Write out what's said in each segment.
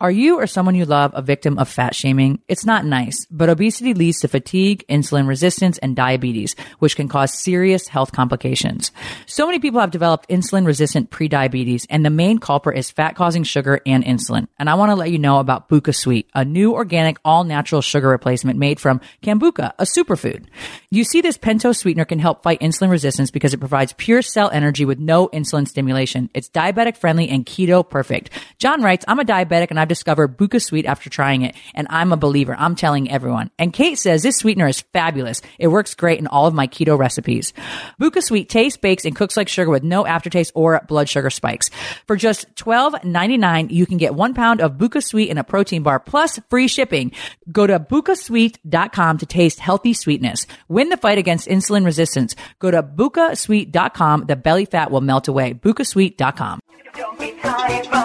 Are you or someone you love a victim of fat shaming? It's not nice, but obesity leads to fatigue, insulin resistance, and diabetes, which can cause serious health complications. So many people have developed insulin resistant prediabetes, and the main culprit is fat causing sugar and insulin. And I want to let you know about BochaSweet, a new organic all natural sugar replacement made from kabocha, a superfood. You see, this pentose sweetener can help fight insulin resistance because it provides pure cell energy with no insulin stimulation. It's diabetic friendly and keto perfect. John writes, I'm a diabetic and I've discovered BochaSweet after trying it, and I'm a believer. I'm telling everyone. And Kate says this sweetener is fabulous. It works great in all of my keto recipes. BochaSweet tastes, bakes, and cooks like sugar with no aftertaste or blood sugar spikes. For just $12.99, you can get one pound of BochaSweet in a protein bar plus free shipping. Go to bochasweet.com to taste healthy sweetness. Win the fight against insulin resistance. Go to bochasweet.com. The belly fat will melt away. bochasweet.com. Don't be tired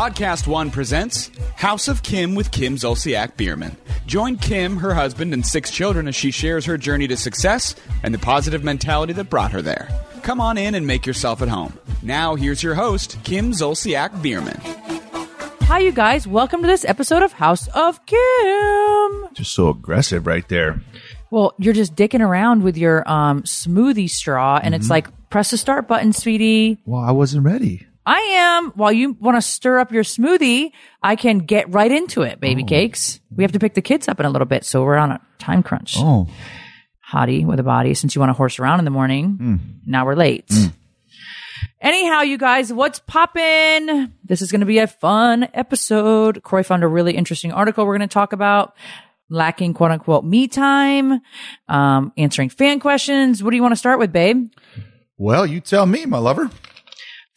Podcast One presents House of Kim with Kim Zolciak Biermann. Join Kim, her husband, and six children as she shares her journey to success and the positive mentality that brought her there. Come on in and make yourself at home. Now, here's your host, Kim Zolciak Biermann. Hi, you guys. Welcome to this episode of House of Kim. Just so aggressive right there. Well, you're just dicking around with your um, smoothie straw, and it's like, press the start button, sweetie. Well, I wasn't ready. I am. While you want to stir up your smoothie, I can get right into it, baby cakes. We have to pick the kids up in a little bit, so we're on a time crunch. Oh, Hottie with a body, since you want to horse around in the morning. Now we're late. Anyhow, you guys, what's poppin'? This is going to be a fun episode. Kroy found a really interesting article we're going to talk about. Lacking quote unquote me time, um, answering fan questions. What do you want to start with, babe? well, you tell me, my lover.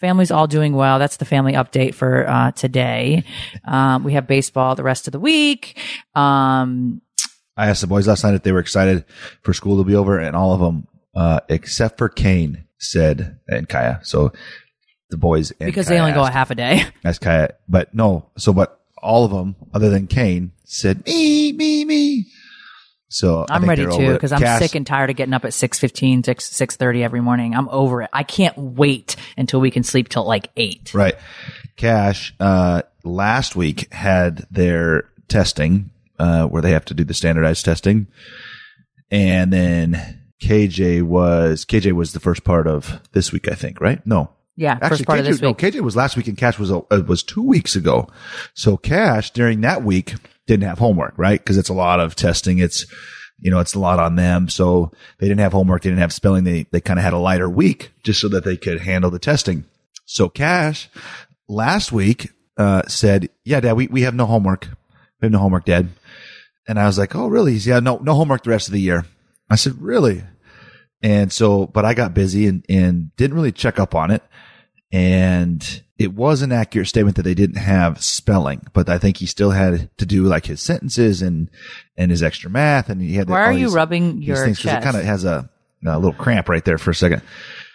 Family's all doing well. That's the family update for uh, today. Um, we have baseball the rest of the week. Um, I asked the boys last night if they were excited for school to be over, and all of them, uh, except for Kane, said and Kaia. So the boys and because Kaia they only go a half a day. asked Kaia, but no. So, but all of them, other than Kane, said me, me, me. So I I'm think ready they're to because I'm Cass- sick and tired of getting up at 6.15, 6, 6.30 every morning. I'm over it. I can't wait until we can sleep till like 8. Right. Kash, uh, last week had their testing, uh, where they have to do the standardized testing. And then KJ was, KJ was the first part of this week, I think, right? No. Yeah, Actually, first part KJ, of this no. KJ was last week and Kash was, uh, was two weeks ago. So Kash during that week didn't have homework, right? Cause it's a lot of testing. It's, you know, it's a lot on them. So they didn't have homework. They didn't have spelling. They, they kind of had a lighter week just so that they could handle the testing. So Kash last week, uh, said, yeah, dad, we, we have no homework. We have no homework, dad. And I was like, oh, really? He's, yeah, no, no homework the rest of the year. I said, really? And so, but I got busy and, and didn't really check up on it. And it was an accurate statement that they didn't have spelling, but I think he still had to do like his sentences and, and his extra math. And he had Why all are you rubbing these your things chest? It kind of has a, a little cramp right there for a second.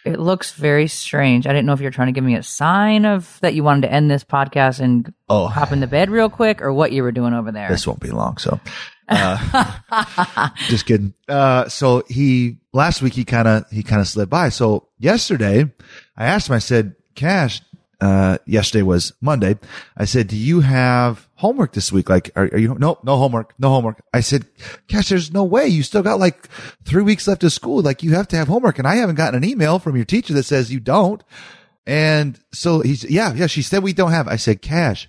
It looks very strange. I didn't know if you're trying to give me a sign of that you wanted to end this podcast and Oh. hop in the bed real quick or what you were doing over there. This won't be long. So, uh, just kidding. Uh, so he, last week he kind of, he kind of slid by. So yesterday I asked him, I said, Kash, uh, yesterday was Monday. I said, do you have homework this week? Like, are, are you, no, no homework, no homework. I said, Kash, there's no way. You still got like three weeks left of school. Like you have to have homework. And I haven't gotten an email from your teacher that says you don't. And so he's, yeah, yeah, she said we don't have. I said, Kash.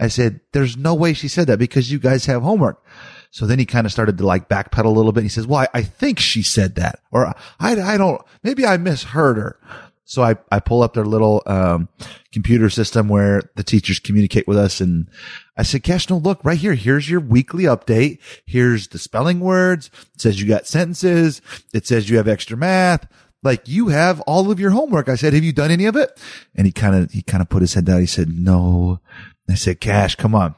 I said, there's no way she said that because you guys have homework. So then he kind of started to like backpedal a little bit. He says, well, I, I think she said that or I, I don't, maybe I misheard her. So I, I pull up their little, um, computer system where the teachers communicate with us. And I said, Kash, no, look right here. Here's your weekly update. Here's the spelling words. It says you got sentences. It says you have extra math. Like you have all of your homework. I said, have you done any of it? And he kind of, he kind of put his head down. He said, no. I said, Kash, come on.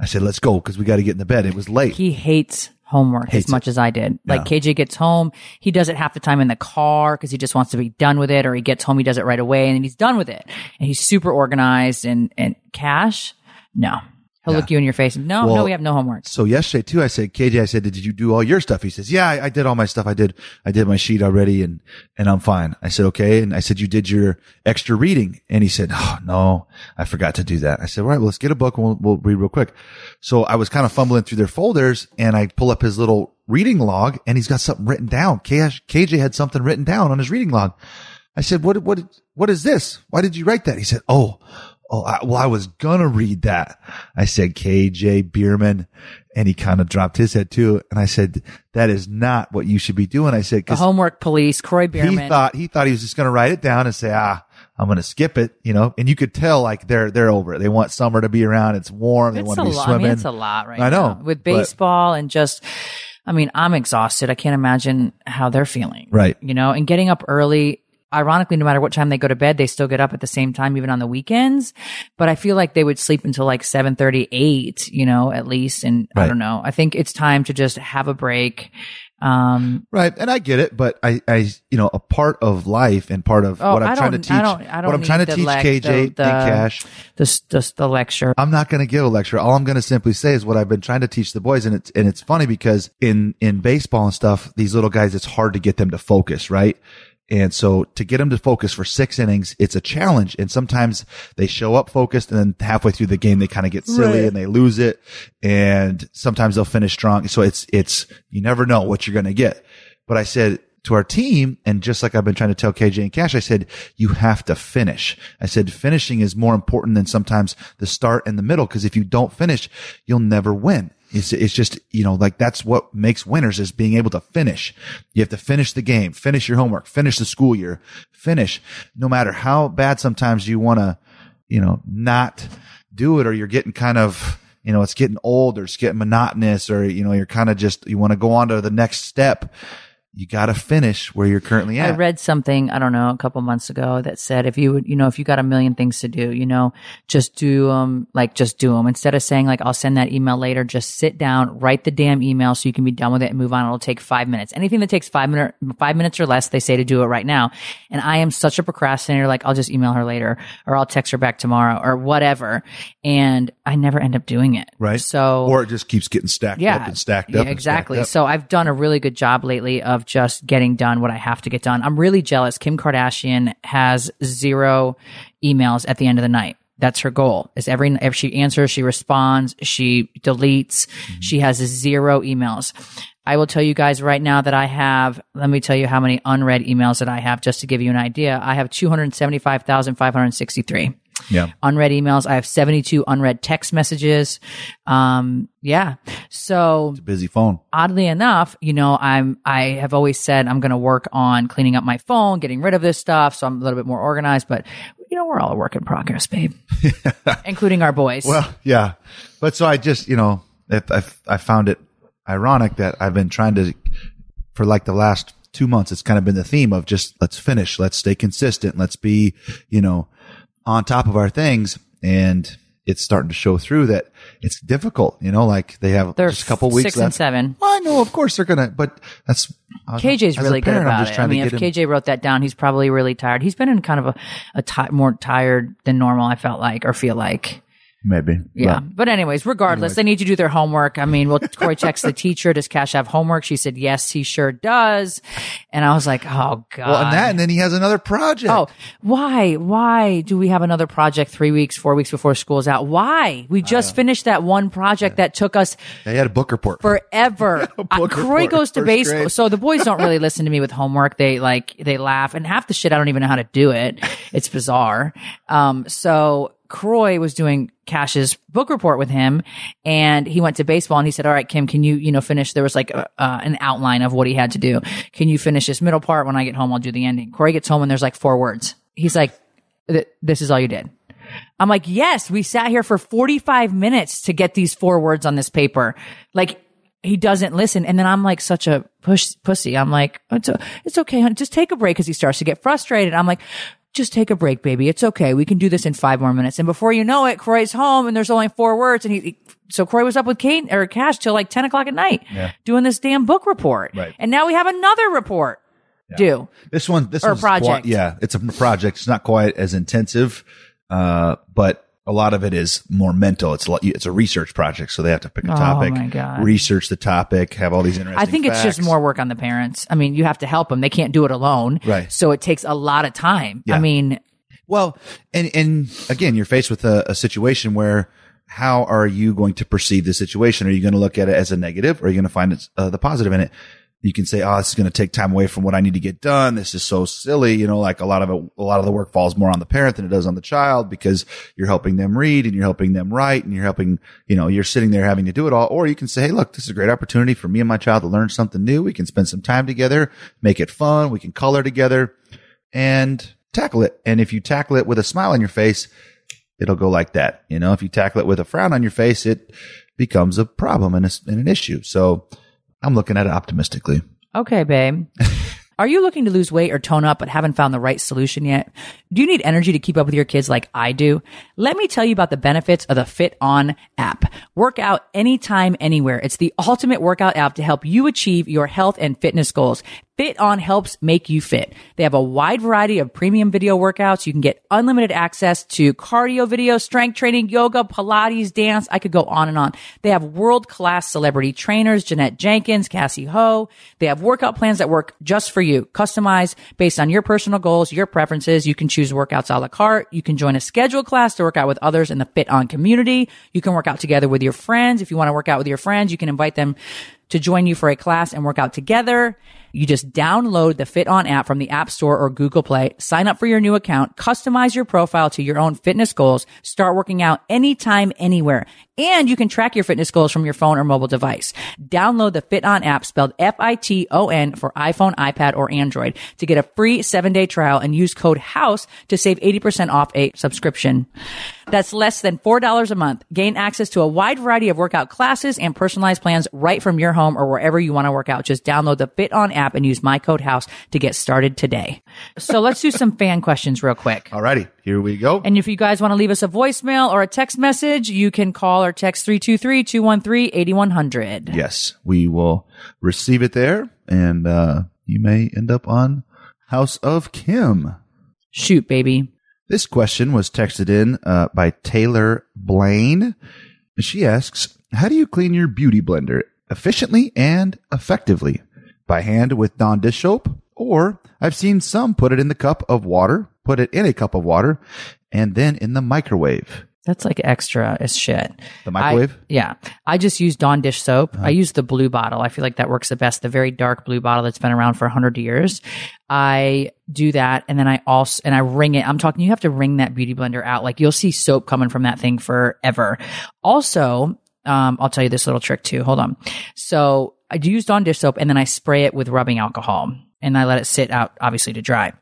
I said, let's go because we got to get in the bed. It was late. He hates homework Hates as much it. as I did. Like KJ gets home, he does it half the time in the car because he just wants to be done with it, or he gets home, he does it right away, and then he's done with it. And he's super organized. And and Kash, no, he'll look you in your face. and, No, no, we have no homework. So yesterday too, I said, KJ, I said, did you do all your stuff? He says, yeah, I, I did all my stuff. I did, I did my sheet already and, and I'm fine. I said, okay. And I said, you did your extra reading. And he said, oh, no, I forgot to do that. I said, all right, well, let's get a book and we'll, we'll read real quick. So I was kind of fumbling through their folders and I pull up his little reading log and he's got something written down. KJ had something written down on his reading log. I said, what, what, what is this? Why did you write that? He said, oh, Oh, I, well, I was gonna read that. I said, KJ Biermann. And he kind of dropped his head too. And I said, that is not what you should be doing. I said, The homework police, Kroy Biermann. he thought, he thought he was just going to write it down and say, ah, I'm going to skip it, you know, and you could tell like they're, they're over it. They want summer to be around. It's warm. They it's want a to be lot. I mean, it's a lot right I know. now. with but- baseball and just. I mean, I'm exhausted. I can't imagine how they're feeling. Right. You know, and getting up early. Ironically, no matter what time they go to bed, they still get up at the same time, even on the weekends. But I feel like they would sleep until like 7 8, you know, at least. And I don't know. I think it's time to just have a break. Um, Right. And I get it, but I, I, you know, a part of life and part of oh, what I'm trying to teach, I don't, I don't what I'm trying to teach lec- KJ the, and the, Kash. the, the, the lecture. I'm not going to give a lecture. All I'm going to simply say is what I've been trying to teach the boys. And it's, and it's funny because in, in baseball and stuff, these little guys, it's hard to get them to focus, right? And so to get them to focus for six innings, it's a challenge. And sometimes they show up focused and then halfway through the game, they kind of get silly and they lose it. And sometimes they'll finish strong. So it's, it's, you never know what you're going to get. But I said, to our team, and just like I've been trying to tell KJ and Kash, I said, you have to finish. I said, finishing is more important than sometimes the start and the middle. Cause if you don't finish, you'll never win. It's, it's just, you know, like that's what makes winners is being able to finish. You have to finish the game, finish your homework, finish the school year, finish no matter how bad sometimes you want to, you know, not do it or you're getting kind of, you know, it's getting old or it's getting monotonous or, you know, you're kind of just, you want to go on to the next step. You got to finish where you're currently at. I read something, I don't know, a couple months ago that said if you would, you know, if you got a million things to do, you know, just do them, like just do them. Instead of saying like, I'll send that email later, just sit down, write the damn email so you can be done with it and move on. It'll take five minutes. Anything that takes five minute, five minutes or less, they say to do it right now. And I am such a procrastinator. Like I'll just email her later or I'll text her back tomorrow or whatever. And I never end up doing it. right. So, or it just keeps getting stacked yeah, up and stacked up. and exactly. up. So I've done a really good job lately of just getting done what I have to get done. I'm really jealous. Kim Kardashian has zero emails at the end of the night. That's her goal. Is every if she answers, she responds, she deletes. Mm-hmm. She has zero emails. I will tell you guys right now that I have. Let me tell you how many unread emails that I have, just to give you an idea. I have two hundred seventy-five thousand five hundred sixty-three yeah. unread emails. I have 72 unread text messages. Um, yeah. So Busy phone. oddly enough, you know, I'm, I have always said I'm going to work on cleaning up my phone, getting rid of this stuff. So I'm a little bit more organized, but you know, we're all a work in progress, babe, including our boys. Well, yeah. But so I just, you know, I, I, I found it ironic that I've been trying to, for like the last two months, it's kind of been the theme of just let's finish, let's stay consistent, let's be, you know, on top of our things. And it's starting to show through that it's difficult, you know, like they have They're just a couple weeks six left. and seven. Well, I know, of course they're gonna, but that's KJ's really good parent, I'm about just it. I mean, if get him- KJ wrote that down, he's probably really tired. He's been in kind of a, a more tired than normal, I felt like, or feel like. Maybe, Yeah. But- But anyways, regardless, they need to do their homework. I mean, well, Corey checks the teacher. Does Kash have homework? She said, yes, he sure does. And I was like, oh God. well, and that, and then he has another project. Oh, why? Why do we have another project three weeks, four weeks before school's out? Why? We just finished that one project that took us they had a book report. forever. Uh, book Kroy report, goes to first baseball. grade. So the boys don't really listen to me with homework. They like, they laugh and half the shit I don't even know how to do it. It's bizarre. Um, so Kroy was doing Kash's book report with him and he went to baseball and he said, all right, Kim, can you, you know, finish? There was like a, uh, an outline of what he had to do. Can you finish this middle part? When I get home, I'll do the ending. Kroy gets home and there's like four words. He's like, this is all you did. I'm like, yes, we sat here for 45 minutes to get these four words on this paper. Like, he doesn't listen. And then I'm like such a push pussy. I'm like, it's, o- it's okay, honey. Just take a break because he starts to get frustrated. I'm like, just take a break, baby. It's okay. We can do this in five more minutes. And before you know it, Kroy's home and there's only four words. And he, he- so Kroy was up with Kate or Kash till like 10 o'clock at night doing this damn book report. Right. And now we have another report due. This one, this Or project. quite- yeah, it's a project. It's not quite as intensive, uh, but a lot of it is more mental. It's a lot, it's a research project, so they have to pick a Oh, topic, God. research the topic, have all these interesting. I think it's just more work on the parents. I mean, you have to help them. They can't do it alone. Right. So it takes a lot of time. Yeah. I mean, Well, and and again, you're faced with a, a situation where how are you going to perceive the situation? Are you going to look at it as a negative, or are you going to find it, uh, the positive in it? You can say, "Oh, this is going to take time away from what I need to get done. This is so silly." You know, like a lot of it, a lot of the work falls more on the parent than it does on the child because you're helping them read and you're helping them write and you're helping, you know, you're sitting there having to do it all. Or you can say, "Hey, look, this is a great opportunity for me and my child to learn something new. We can spend some time together, make it fun. We can color together." and tackle it. And if you tackle it with a smile on your face, it'll go like that. You know, if you tackle it with a frown on your face, it becomes a problem and, a, and an issue. So I'm looking at it optimistically. okay, babe. Are you looking to lose weight or tone up but haven't found the right solution yet? Do you need energy to keep up with your kids like I do? Let me tell you about the benefits of the FitOn app. Work out anytime, anywhere. It's the ultimate workout app to help you achieve your health and fitness goals. FitOn helps make you fit. They have a wide variety of premium video workouts. You can get unlimited access to cardio videos, strength training, yoga, Pilates, dance. I could go on and on. They have world class celebrity trainers, Jeanette Jenkins, Cassie Ho. They have workout plans that work just for you, customized based on your personal goals, your preferences. You can choose workouts a la carte. You can join a scheduled class to work out with others in the FitOn community. You can work out together with your friends. If you want to work out with your friends, you can invite them to join you for a class and work out together. You just download the FitOn app from the App Store or Google Play, sign up for your new account, customize your profile to your own fitness goals, start working out anytime, anywhere. And you can track your fitness goals from your phone or mobile device. Download the FitOn app spelled F-I-T-O-N for iPhone, iPad, or Android to get a free seven day trial and use code HOUSE to save 80% off a subscription. That's less than $4 a month. Gain access to a wide variety of workout classes and personalized plans right from your home or wherever you want to work out. Just download the FitOn app and use my code HOUSE to get started today. So let's do some fan questions real quick. Alrighty, here we go. And if you guys want to leave us a voicemail or a text message, you can call or text 323-213-8100. yes, we will receive it there and, uh, you may end up on House of Kim. Shoot, baby. This question was texted in uh, by Taylor Blaine. She asks, How do you clean your beauty blender efficiently and effectively? By hand with Dawn dish soap? Or I've seen some put it in the cup of water, put it in a cup of water, and then in the microwave. That's like extra as shit. The microwave? Uh-huh. I, yeah. I just use Dawn dish soap. I use the blue bottle. I feel like that works the best. The very dark blue bottle that's been around for 100 years. I do that and then I also, and I wring it. I'm talking, you have to wring that beauty blender out. Like you'll see soap coming from that thing forever. Also, um, I'll tell you this little trick too. Hold on. So I do use Dawn dish soap and then I spray it with rubbing alcohol and I let it sit out obviously to dry.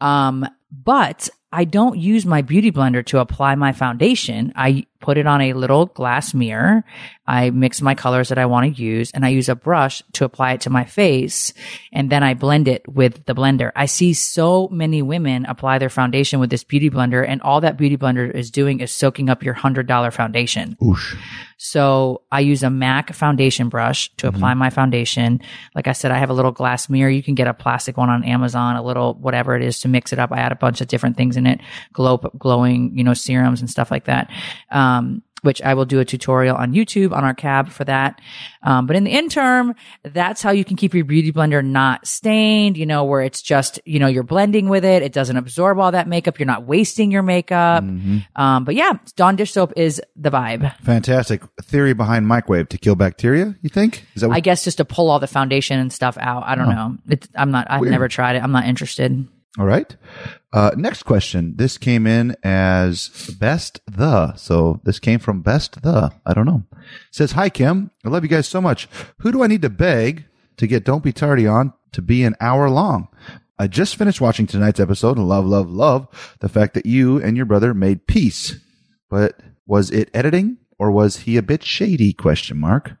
Um, but I don't use my beauty blender to apply my foundation. I put it on a little glass mirror. I mix my colors that I want to use and I use a brush to apply it to my face. And then I blend it with the blender. I see so many women apply their foundation with this beauty blender and all that beauty blender is doing is soaking up your hundred dollar foundation. Oosh. So I use a MAC foundation brush to apply my foundation. Like I said, I have a little glass mirror. You can get a plastic one on Amazon, a little whatever it is to mix it up. I add a bunch of different things in it, glow, glowing, you know, serums and stuff like that. Um, which I will do a tutorial on YouTube on our cab for that. Um, but in the interim, that's how you can keep your beauty blender not stained, you know, where it's just, you know, you're blending with it. It doesn't absorb all that makeup. You're not wasting your makeup. Um, but yeah, Dawn dish soap is the vibe. Fantastic. Theory behind microwave to kill bacteria, you think? Is that what I guess just to pull all the foundation and stuff out. I don't know. It's, I'm not, I've Weird. never tried it. I'm not interested. All right. Uh, next question. This came in as best the. So this came from best the. I don't know. It says, Hi, Kim. I love you guys so much. Who do I need to beg to get Don't Be Tardy on to be an hour long? I just finished watching tonight's episode and love, love, love the fact that you and your brother made peace. But was it editing or was he a bit shady? Question mark.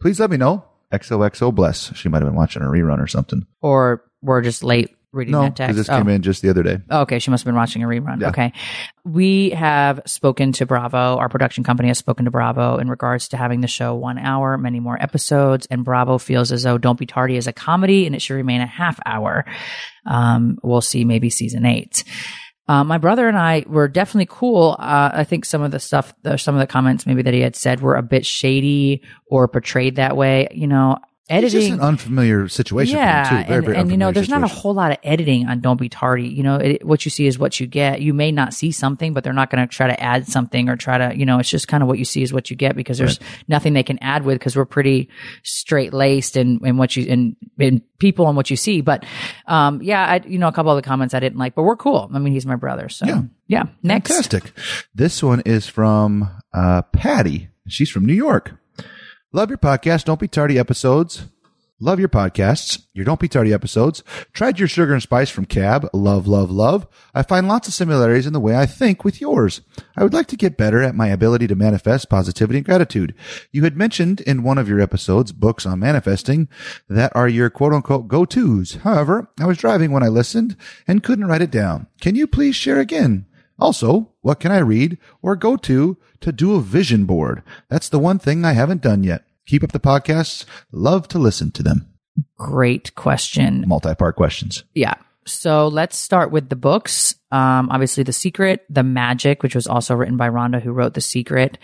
Please let me know. XOXO bless. She might have been watching a rerun or something. Or we're just late reading No, that because text. this Oh. came in just the other day. Okay, she must have been watching a rerun. Yeah. Okay. We have spoken to Bravo. Our production company has spoken to Bravo in regards to having the show one hour, many more episodes, and Bravo feels as though Don't Be Tardy is a comedy and it should remain a half hour. Um, we'll see maybe season eight. Uh, my brother and I were definitely cool. Uh, I think some of the stuff, some of the comments maybe that he had said were a bit shady or portrayed that way. You know, It's just editing an unfamiliar situation yeah, for him too. Very, and, very and you know, there's not a whole lot of editing on "Don't Be Tardy." You know, it, what you see is what you get. You may not see something, but they're not going to try to add something or try to, you know, it's just kind of what you see is what you get because there's nothing they can add with because we're pretty straight laced and and what you and, and people and what you see. But um, yeah, I you know a couple of the comments I didn't like, but we're cool. I mean, he's my brother, so Yeah. yeah. Next, Fantastic. This one is from uh, Patty. She's from New York. Love your podcast. Don't be tardy episodes. Love your podcasts. Your Don't Be Tardy episodes. Tried your sugar and spice from Cab. Love, love, love. I find lots of similarities in the way I think with yours. I would like to get better at my ability to manifest positivity and gratitude. You had mentioned in one of your episodes, books on manifesting, that are your quote unquote go-tos. However, I was driving when I listened and couldn't write it down. Can you please share again? Also, what can I read or go to to do a vision board? That's the one thing I haven't done yet. Keep up the podcasts. Love to listen to them. great question. Multi-part questions. Yeah. So let's start with the books. Um, obviously, The Secret, The Magic, which was also written by Rhonda, who wrote The Secret.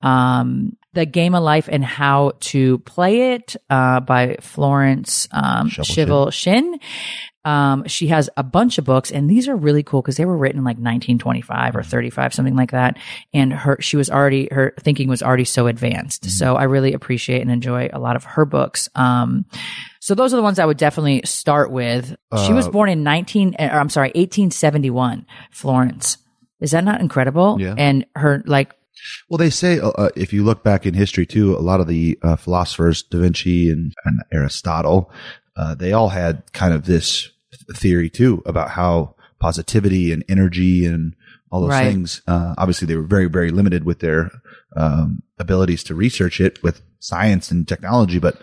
Um, the Game of Life and How to Play It uh, by Florence um, Scovel Shinn. Um, she has a bunch of books, and these are really cool because they were written in like 1925 or 35, something like that. And her, she was already, her thinking was already so advanced. So I really appreciate and enjoy a lot of her books. Um, so those are the ones I would definitely start with. she was born in 19, uh, I'm sorry, 1871, Florence. Is that not incredible? Yeah. And her, like, Well, they say uh, uh, if you look back in history too, a lot of the uh, philosophers, Da Vinci and, and Aristotle, uh, they all had kind of this theory too about how positivity and energy and all those Right. things. Uh, obviously, they were very, very limited with their um, abilities to research it with science and technology, but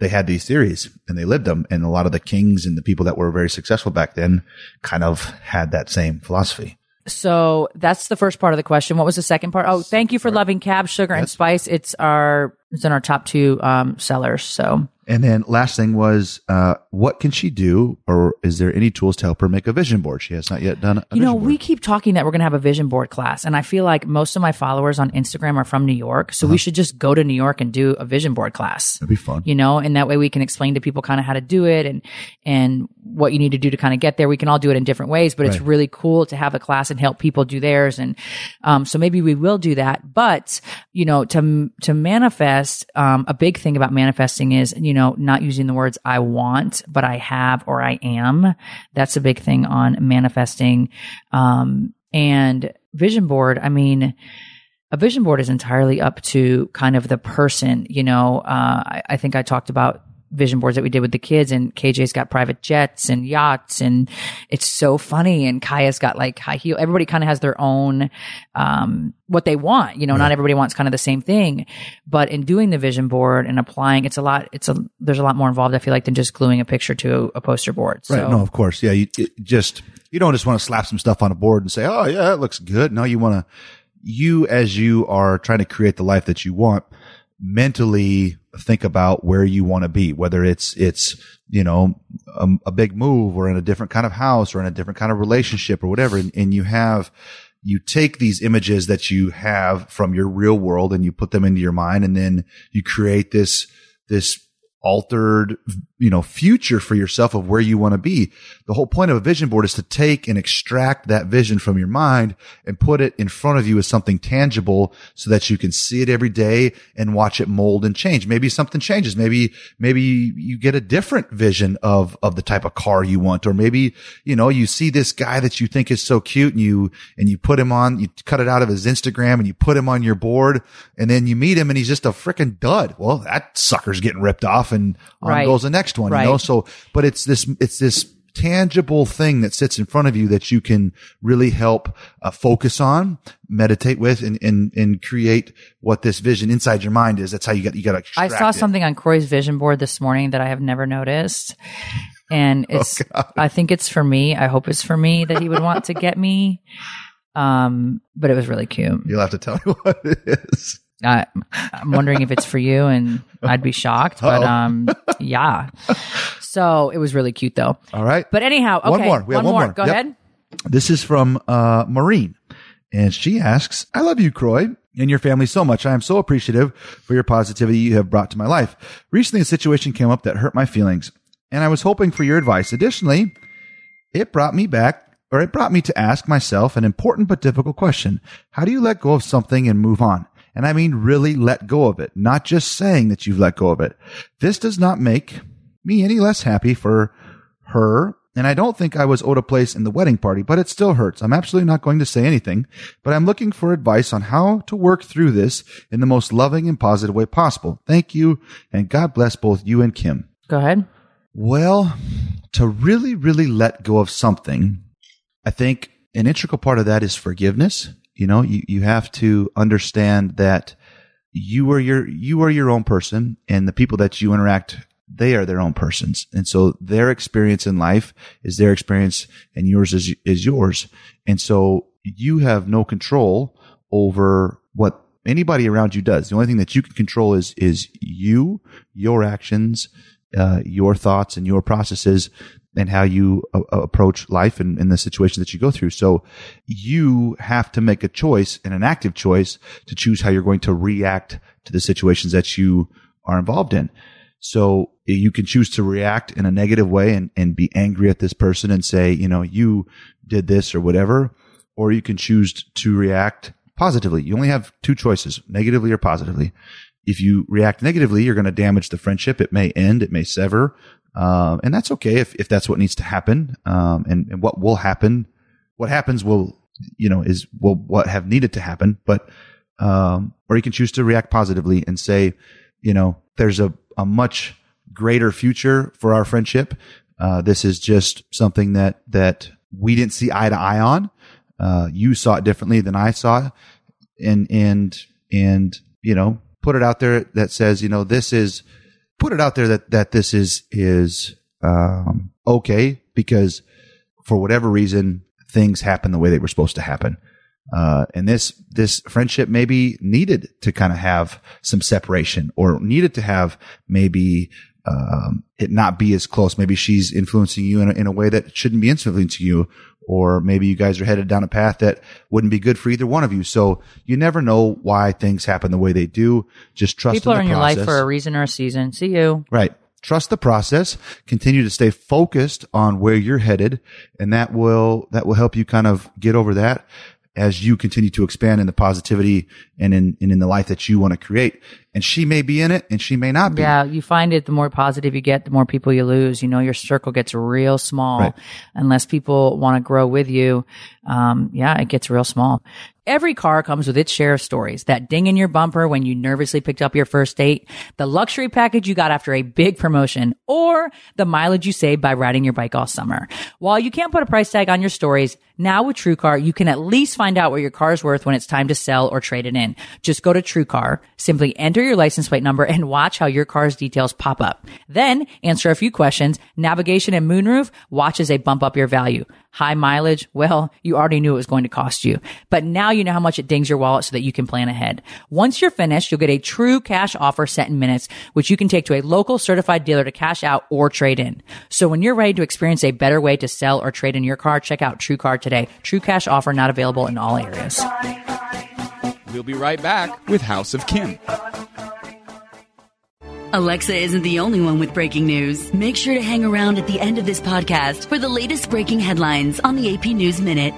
they had these theories and they lived them. And a lot of the kings and the people that were very successful back then kind of had that same philosophy. So that's the first part of the question. What was the second part? Oh, thank you for loving Cab Sugar and Spice. It's our it's in our top two um, sellers. So And then last thing was, uh, what can she do, or is there any tools to help her make a vision board? She has not yet done a you know, we keep talking that we're going to have a vision board class, and I feel like most of my followers on Instagram are from New York, so we should just go to New York and do a vision board class. That'd be fun. You know, and that way we can explain to people kind of how to do it and and what you need to do to kind of get there. We can all do it in different ways, but it's really cool to have a class and help people do theirs. And um, so maybe we will do that. But you know, to to manifest, um, a big thing about manifesting is you know not using the words "I want," but "I have" or "I am." That's a big thing on manifesting. Um, and vision board. I mean a vision board is entirely up to kind of the person. You know, uh, I, I think I talked about vision boards that we did with the kids and KJ's got private jets and yachts and it's so funny. And Kaia's got like high heel. Everybody kind of has their own, um, what they want. You know, not everybody wants kind of the same thing, but in doing the vision board and applying, it's a lot, it's a, there's a lot more involved, I feel like, than just gluing a picture to a poster board. So, Right. No, of course. Yeah. You it just, you don't just want to slap some stuff on a board and say, Oh yeah, that looks good. No, you want to, you as you are trying to create the life that you want, mentally think about where you want to be, whether it's, it's, you know, a, a big move or in a different kind of house or in a different kind of relationship or whatever. And, and you have, you take these images that you have from your real world and you put them into your mind and then you create this, this altered, you know, future for yourself of where you want to be. The whole point of a vision board is to take and extract that vision from your mind and put it in front of you as something tangible so that you can see it every day and watch it mold and change. Maybe something changes. Maybe, maybe you get a different vision of, of the type of car you want, or maybe, you know, you see this guy that you think is so cute and you, and you put him on, you cut it out of his Instagram and you put him on your board and then you meet him and he's just a freaking dud. Well, that sucker's getting ripped off and on Right. goes the next one, Right. you know? So, but it's this, it's this tangible thing that sits in front of you that you can really help uh, focus on, meditate with, and, and, and create what this vision inside your mind is. That's how you got, you got to I saw it. something on Corey's vision board this morning that I have never noticed. And Oh, it's, I think it's for me. I hope it's for me that he would want to get me. Um, but it was really cute. You'll have to tell me what it is. I'm wondering if it's for you and I'd be shocked, but, um, yeah. So it was really cute though. All right. But anyhow, okay. One more. We have one more. Go Yep. ahead. This is from uh, Maureen. And she asks, I love you, Kroy, and your family so much. I am so appreciative for your positivity you have brought to my life. Recently, a situation came up that hurt my feelings, and I was hoping for your advice. Additionally, it brought me back, or it brought me to ask myself an important but difficult question. How do you let go of something and move on? And I mean really let go of it, not just saying that you've let go of it. This does not make me any less happy for her. And I don't think I was owed a place in the wedding party, but it still hurts. I'm absolutely not going to say anything, but I'm looking for advice on how to work through this in the most loving and positive way possible. Thank you. And God bless both you and Kim. Go ahead. Well, to really, really let go of something, I think an integral part of that is forgiveness. You know, you, you have to understand that you are your, you are your own person and the people that you interact, they are their own persons. And so their experience in life is their experience and yours is, is yours. And so you have no control over what anybody around you does. The only thing that you can control is, is you, your actions, uh, your thoughts and your processes and how you uh, approach life and, and the situation that you go through. So you have to make a choice and an active choice to choose how you're going to react to the situations that you are involved in. So you can choose to react in a negative way and, and be angry at this person and say, you know, you did this or whatever, or you can choose to react positively. You only have two choices, negatively or positively. If you react negatively, you're going to damage the friendship. It may end, it may sever. Um, and that's okay if, if that's what needs to happen. Um, and, and what will happen, what happens will, you know, is will what have needed to happen. But, um, or you can choose to react positively and say, you know, there's a, a much greater future for our friendship. Uh, this is just something that, that we didn't see eye to eye on. Uh, you saw it differently than I saw it. And, and, and, you know, put it out there that says, you know, this is, put it out there that, that this is, is, um, okay because for whatever reason, things happen the way they were supposed to happen. Uh, and this, this friendship maybe needed to kind of have some separation or needed to have maybe, um, it not be as close. Maybe she's influencing you in a, in a way that shouldn't be influencing you. Or maybe you guys are headed down a path that wouldn't be good for either one of you. So you never know why things happen the way they do. Just trust People in are in your life for a reason or a season. See you. Right. Trust the process. Continue to stay focused on where you're headed, and that will that will help you kind of get over that as you continue to expand in the positivity and in and in the life that you want to create. And she may be in it, and she may not be. Yeah, you find it the more positive you get, the more people you lose. You know, your circle gets real small Right. unless people want to grow with you. Um, yeah, it gets real small. Every car comes with its share of stories. That ding in your bumper when you nervously picked up your first date, the luxury package you got after a big promotion, or the mileage you saved by riding your bike all summer. While you can't put a price tag on your stories, now with TrueCar, you can at least find out what your car is worth when it's time to sell or trade it in. Just go to TrueCar, simply enter your license plate number and watch how your car's details pop up. Then answer a few questions. Navigation and moonroof watch as they bump up your value. High mileage, well, you already knew it was going to cost you. But now you know how much it dings your wallet so that you can plan ahead. Once you're finished, you'll get a true cash offer set in minutes, which you can take to a local certified dealer to cash out or trade in. So when you're ready to experience a better way to sell or trade in your car, check out TrueCar today. True cash offer not available in all areas. We'll be right back with House of Kim. Alexa isn't the only one with breaking news. Make sure to hang around at the end of this podcast for the latest breaking headlines on the AP News Minute.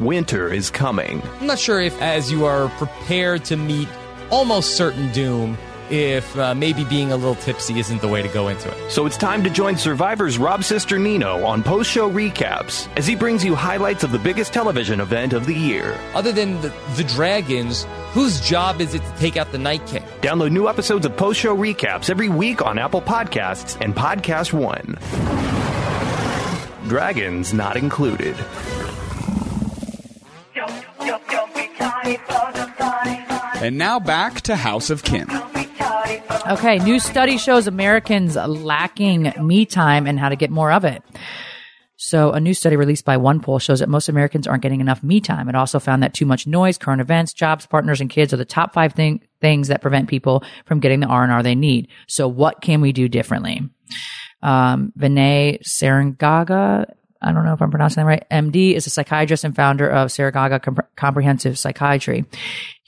Winter is coming. I'm not sure if, as you are prepared to meet almost certain doom, if uh, maybe being a little tipsy isn't the way to go into it. So it's time to join Survivor's Rob Cesternino on post show recaps as he brings you highlights of the biggest television event of the year. Other than the, the dragons, whose job is it to take out the Night King? Download new episodes of post show recaps every week on Apple Podcasts and Podcast One. Dragons not included. And now back to House of Kim. Okay, new study shows Americans lacking me time and how to get more of it. So, a new study released by OnePoll shows that most Americans aren't getting enough me time. It also found that too much noise, current events, jobs, partners, and kids are the top five thing, things that prevent people from getting the R and R they need. So, what can we do differently? Um, Vinay Sarangaga, I don't know if I'm pronouncing that right. MD is a psychiatrist and founder of Saragaga Com- Comprehensive Psychiatry.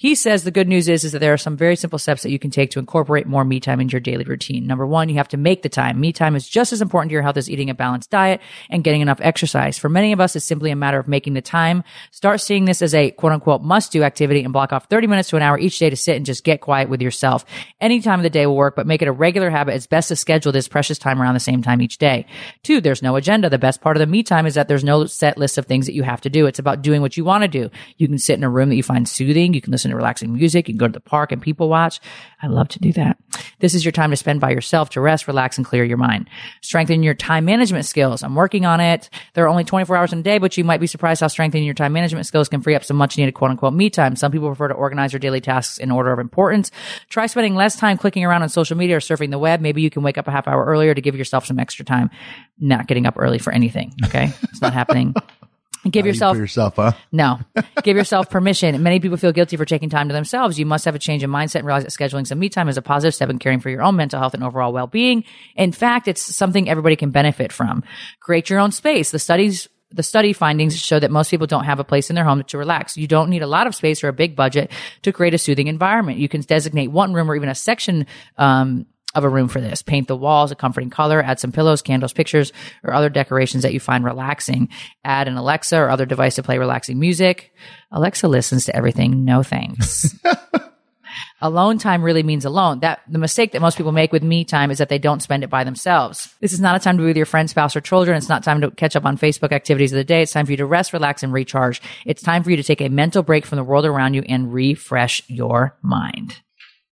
He says the good news is, is that there are some very simple steps that you can take to incorporate more me time into your daily routine. Number one, you have to make the time. Me time is just as important to your health as eating a balanced diet and getting enough exercise. For many of us, it's simply a matter of making the time. Start seeing this as a quote unquote must do activity and block off 30 minutes to an hour each day to sit and just get quiet with yourself. Any time of the day will work, but make it a regular habit. It's best to schedule this precious time around the same time each day. Two, there's no agenda. The best part of the me time is that there's no set list of things that you have to do. It's about doing what you want to do. You can sit in a room that you find soothing. You can listen to relaxing music. You can go to the park and people watch. I love to do that. This is your time to spend by yourself to rest, relax, and clear your mind. Strengthen your time management skills. I'm working on it. There are only 24 hours in a day, but you might be surprised how strengthening your time management skills can free up some much needed quote unquote me time. Some people prefer to organize their daily tasks in order of importance. Try spending less time clicking around on social media or surfing the web. Maybe you can wake up a half hour earlier to give yourself some extra time. Not getting up early for anything. Okay. It's not happening. Give yourself yourself, huh? no. Give yourself permission. Many people feel guilty for taking time to themselves. You must have a change in mindset and realize that scheduling some me time is a positive step in caring for your own mental health and overall well-being. In fact, it's something everybody can benefit from. Create your own space. The studies the study findings show that most people don't have a place in their home to relax. You don't need a lot of space or a big budget to create a soothing environment. You can designate one room or even a section um, of a room for this. Paint the walls a comforting color, add some pillows, candles, pictures, or other decorations that you find relaxing. Add an Alexa or other device to play relaxing music. Alexa listens to everything. No thanks. alone time really means alone. That the mistake that most people make with me time is that they don't spend it by themselves. This is not a time to be with your friend, spouse, or children. It's not time to catch up on Facebook activities of the day. It's time for you to rest, relax, and recharge. It's time for you to take a mental break from the world around you and refresh your mind.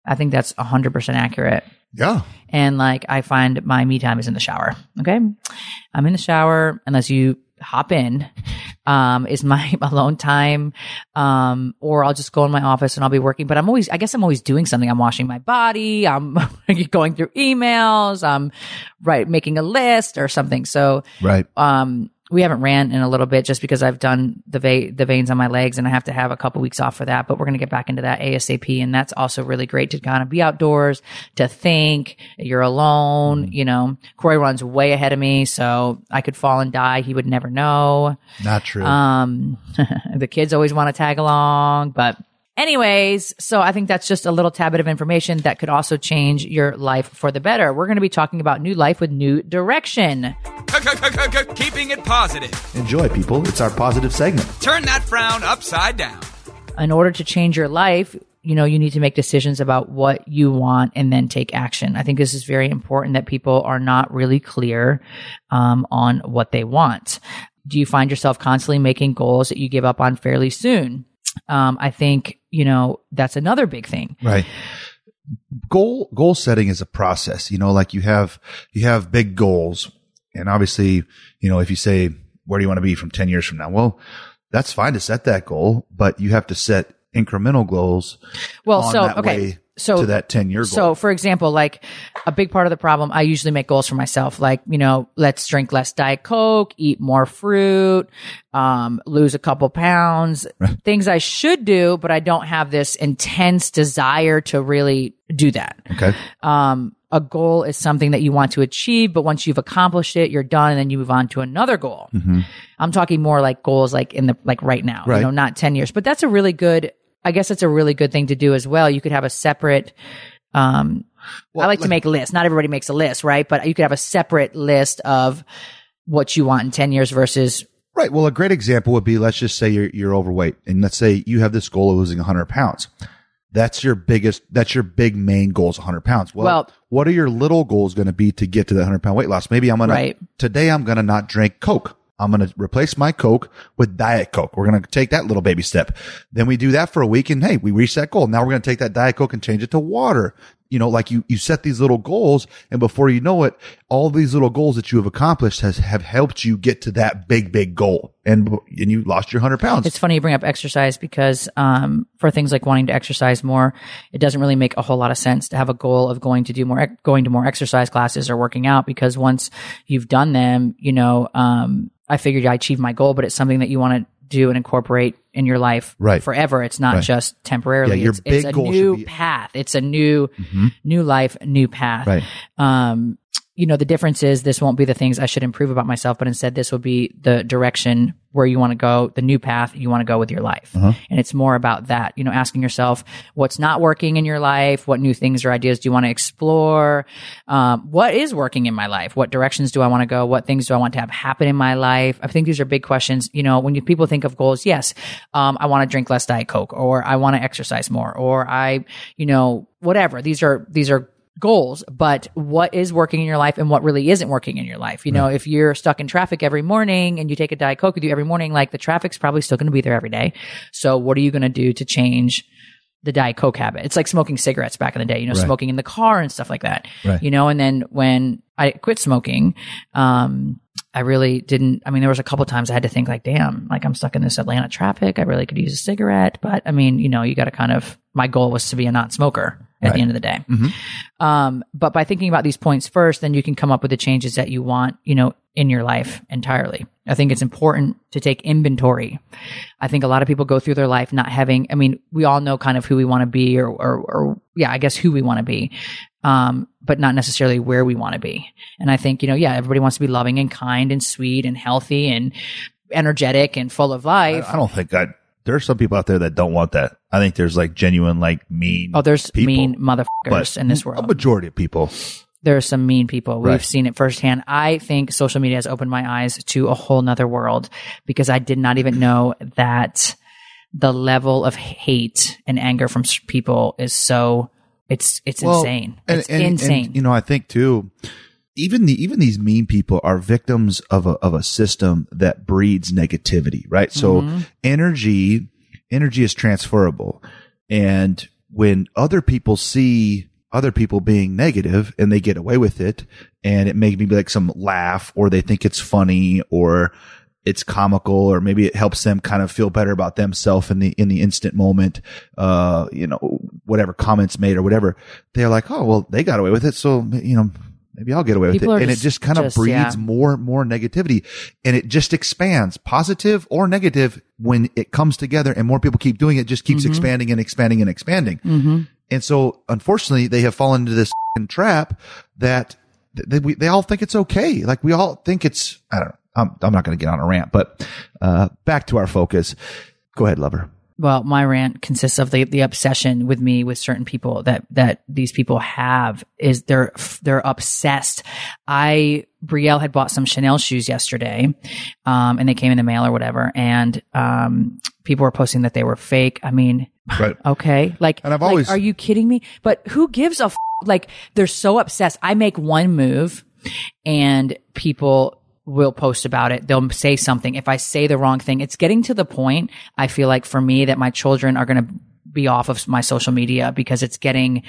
I think that's 100% accurate. Yeah. And like, I find my me time is in the shower. Okay. I'm in the shower unless you hop in, um, is my alone time. Um, or I'll just go in my office and I'll be working, but I'm always, I guess I'm always doing something. I'm washing my body. I'm going through emails. I'm right, making a list or something. So, Right. um, we haven't ran in a little bit just because I've done the va- the veins on my legs and I have to have a couple weeks off for that. But we're going to get back into that ASAP, and that's also really great to kind of be outdoors, to think. You're alone, you know. Corey runs way ahead of me, so I could fall and die. He would never know. Not true. Um, the kids always want to tag along, but anyways, so I think that's just a little tad bit of information that could also change your life for the better. We're going to be talking about new life with new direction. Keeping it positive. Enjoy, people. It's our positive segment. Turn that frown upside down. in order to change your life, you know, you need to make decisions about what you want and then take action. I think this is very important that people are not really clear um, on what they want. Do you find yourself constantly making goals that you give up on fairly soon? Um, I think, you know, that's another big thing. Right. Goal goal setting is a process. You know, like you have you have big goals, and obviously, you know, if you say where do you want to be from ten years from now, well, that's fine to set that goal, but you have to set incremental goals. Well, so, okay. way So- to that ten year goal. So, for example, like a big part of the problem, I usually make goals for myself. Like, you know, let's drink less Diet Coke, eat more fruit, um, lose a couple pounds, things I should do, but I don't have this intense desire to really do that. okay. Um, a goal is something that you want to achieve, but once you've accomplished it, you're done, and then you move on to another goal. I'm talking more like goals, like in the like right now, Right. you know, not ten years. But that's a really good. I guess it's a really good thing to do as well. You could have a separate Um, Well, I like to like- make lists. Not everybody makes a list, right? But you could have a separate list of what you want in 10 years versus Right. Well, a great example would be let's just say you're, you're overweight and let's say you have this goal of losing 100 pounds. That's your biggest, that's your big main goal is 100 pounds. Well, Well- what are your little goals going to be to get to that 100 pound weight loss? Maybe I'm going Right. to, today I'm going to not drink Coke. I'm going to replace my Coke with Diet Coke. We're going to take that little baby step. Then we do that for a week and hey, we reach that goal. Now we're going to take that Diet Coke and change it to water. You know, like you, you set these little goals and before you know it, all these little goals that you have accomplished has, have helped you get to that big, big goal. And, and you lost your hundred pounds. It's funny you bring up exercise because um, for things like wanting to exercise more, it doesn't really make a whole lot of sense to have a goal of going to do more, going to more exercise classes or working out because once you've done them, you know, um, I figured I achieved my goal, but it's something that you want to do and incorporate in your life Right. forever. It's not Right. just temporarily. Yeah, your it's, big it's a goal new be- Mm-hmm. path. It's a new, new life, new path. Right. Um, you know, the difference is this won't be the things I should improve about myself, but instead this will be the direction where you want to go, the new path you want to go with your life. Uh-huh. And it's more about that, you know, asking yourself what's not working in your life, what new things or ideas do you want to explore, um, what is working in my life, what directions do I want to go, what things do I want to have happen in my life. I think these are big questions. You know, when you, people think of goals, yes, um, I want to drink less Diet Coke, or I want to exercise more, or I, you know, whatever. These are these are goals, but what is working in your life and what really isn't working in your life. You know, if you're stuck in traffic every morning and you take a Diet Coke with you every morning, like the traffic's probably still going to be there every day. So what are you going to do to change the Diet Coke habit? It's like smoking cigarettes back in the day, you know, Right. smoking in the car and stuff like that. Right. You know, and then when I quit smoking, um, I really didn't. I mean, there was a couple times I had to think like, damn, like I'm stuck in this Atlanta traffic. I really could use a cigarette. But I mean, you know, you got to kind of, my goal was to be a non at the end of the day. Um, but by thinking about these points first, then you can come up with the changes that you want, you know, in your life entirely. I think it's important to take inventory. I think a lot of people go through their life not having, I mean, we all know kind of who we want to be or, or, or yeah, I guess who we want to be. Um, but not necessarily where we want to be. And I think, you know, yeah, everybody wants to be loving and kind and sweet and healthy and energetic and full of life. I don't think that there are some people out there that don't want that. I think there's like genuine, like mean. oh, there's people, mean motherfuckers in this world. A majority of people. there are some mean people. We've seen it firsthand. I think social media has opened my eyes to a whole nother world because I did not even know that the level of hate and anger from people is so it's it's Well, insane. and- it's and- and, insane. you know, I think too, even the even these mean people are victims of a of a system that breeds negativity, right? So Mm-hmm. energy energy is transferable, and when other people see other people being negative and they get away with it, and it may be like some laugh, or they think it's funny, or it's comical or maybe it helps them kind of feel better about themselves in the in the instant moment uh you know whatever comments made or whatever they're like oh well they got away with it so you know maybe I'll get away with People it and just- it just kind of just, breeds yeah. more and more negativity and it just expands positive or negative when it comes together and more people keep doing it, just keeps Mm-hmm. expanding and expanding and expanding and so unfortunately they have fallen into this trap that they, we, they all think it's okay. Like we all think it's, I don't know. I'm, I'm not going to get on a rant, but, uh, back to our focus. Go ahead, lover. Well, my rant consists of the, the obsession with me with certain people that that these people have is they're they're obsessed. I Brielle had bought some Chanel shoes yesterday, um, and they came in the mail or whatever, and um, people were posting that they were fake. I mean, Right. okay, like, And I've like, always- are you kidding me? But who gives a f- like? They're so obsessed. I make one move, and people will post about it. They'll say something. If I say the wrong thing, it's getting to the point, I feel like for me that my children are going to be off of my social media because it's getting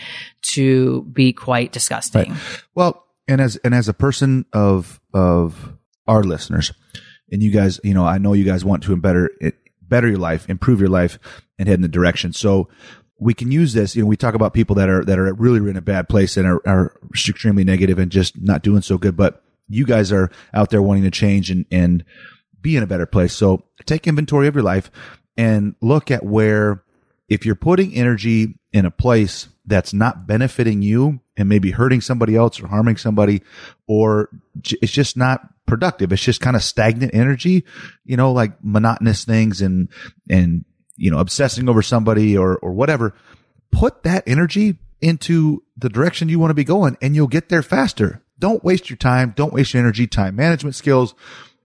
to be quite disgusting. Well, and as, and as a person of, of our listeners and you guys, you know, I know you guys want to better, better your life, improve your life and head in the direction. So we can use this. You know, we talk about people that are, that are really in a bad place and are, are extremely negative and just not doing so good. But you guys are out there wanting to change and, and be in a better place. So take inventory of your life and look at where if you're putting energy in a place that's not benefiting you and maybe hurting somebody else or harming somebody, or it's just not productive. It's just kind of stagnant energy, you know, like monotonous things and, and, you know, obsessing over somebody or, or whatever. Put that energy into the direction you want to be going and you'll get there faster. Don't waste your time. Don't waste your energy, time management skills.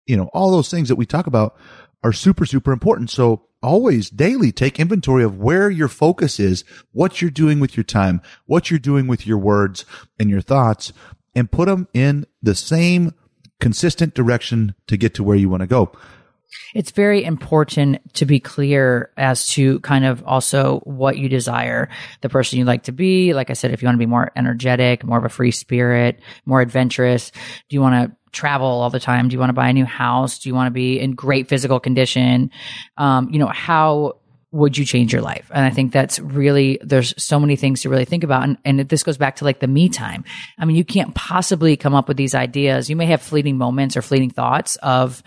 You know, all those things that we talk about are super, super important. So always daily take inventory of where your focus is, what you're doing with your time, what you're doing with your words and your thoughts and put them in the same consistent direction to get to where you want to go. It's very important to be clear as to kind of also what you desire, the person you'd like to be. Like I said, if you want to be more energetic, more of a free spirit, more adventurous, do you want to travel all the time? Do you want to buy a new house? Do you want to be in great physical condition? Um, you know, how would you change your life? And I think that's really, there's so many things to really think about. And, and this goes back to like the me time. I mean, you can't possibly come up with these ideas. You may have fleeting moments or fleeting thoughts of,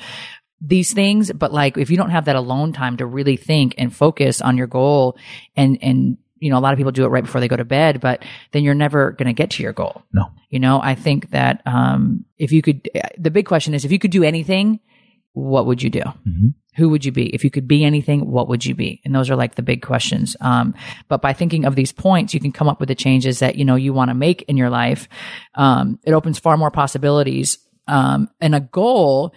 these things, but like if you don't have that alone time to really think and focus on your goal and, and, you know, a lot of people do it right before they go to bed, but then you're never going to get to your goal. No. You know, I think that, um, if you could, the big question is if you could do anything, what would you do? Who would you be? If you could be anything, what would you be? And those are like the big questions. Um, but by thinking of these points, you can come up with the changes that, you know, you want to make in your life. Um, it opens far more possibilities. Um, and a goal,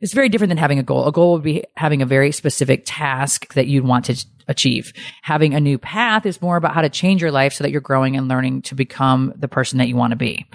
it's very different than having a goal. A goal would be having a very specific task that you'd want to achieve. Having a new path is more about how to change your life so that you're growing and learning to become the person that you want to be.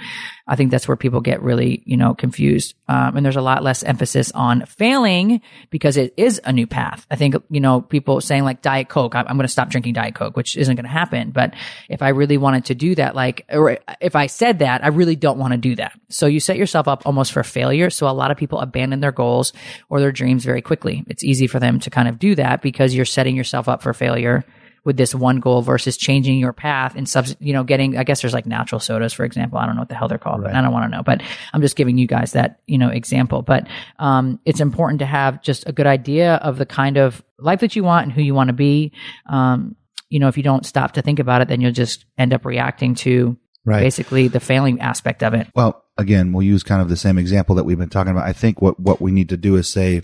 I think that's where people get really, you know, confused. Um, and there's a lot less emphasis on failing because it is a new path. I think, you know, people saying like Diet Coke, I'm, I'm going to stop drinking Diet Coke, which isn't going to happen. But if I really wanted to do that, like, or if I said that, I really don't want to do that. So you set yourself up almost for failure. So a lot of people abandon their goals or their dreams very quickly. It's easy for them to kind of do that because you're setting yourself up for failure with this one goal versus changing your path and subs, you know, getting, I guess there's like natural sodas, for example. I don't know what the hell they're called, but I don't want to know, but I'm just giving you guys that, you know, example. But, um, it's important to have just a good idea of the kind of life that you want and who you want to be. Um, you know, if you don't stop to think about it, then you'll just end up reacting to Right. basically the failing aspect of it. Well, again, we'll use kind of the same example that we've been talking about. I think what, what we need to do is say,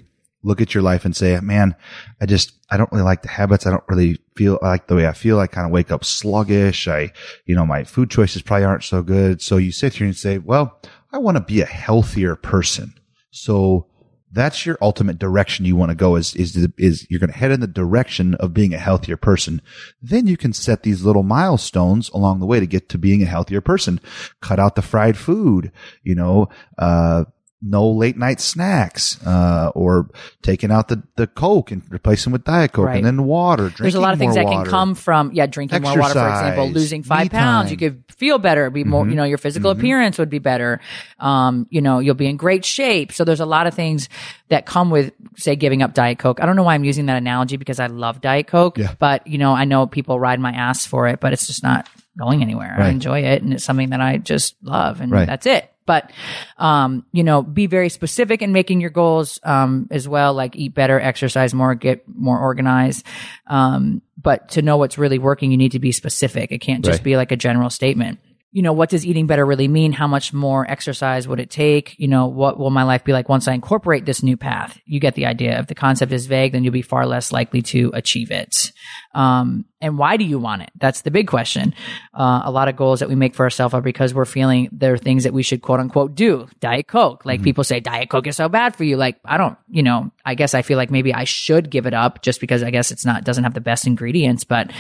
look at your life and say, man, I just, I don't really like the habits. I don't really feel like the way I feel. I kind of wake up sluggish. I, you know, my food choices probably aren't so good. So you sit here and say, well, I want to be a healthier person. So that's your ultimate direction you want to go is, is, is you're going to head in the direction of being a healthier person. Then you can set these little milestones along the way to get to being a healthier person. Cut out the fried food, you know, uh, no late night snacks, uh, or taking out the, the Coke and replacing with Diet Coke Right. and then water. There's a lot of things that can come from, yeah, drinking more water, for example, losing five pounds. You time. Mm-hmm. could feel better, be more, you know, your physical appearance would be better. Um, you know, you'll be in great shape. So there's a lot of things that come with, say, giving up Diet Coke. I don't know why I'm using that analogy because I love Diet Coke, Yeah. but, you know, I know people ride my ass for it, but it's just not going anywhere. I enjoy it and it's something that I just love and Right. that's it. But, um, you know, be very specific in making your goals, um, as well, like eat better, exercise more, get more organized. Um, but to know what's really working, you need to be specific. It can't just Right. be like a general statement. You know, what does eating better really mean? How much more exercise would it take? You know, what will my life be like once I incorporate this new path? You get the idea. If the concept is vague, then you'll be far less likely to achieve it. Um, and why do you want it? That's the big question. Uh, a lot of goals that we make for ourselves are because we're feeling there are things that we should quote unquote do. Diet Coke. Like people say, Diet Coke is so bad for you. Like, I don't, you know, I guess I feel like maybe I should give it up just because I guess it's not, doesn't have the best ingredients, but,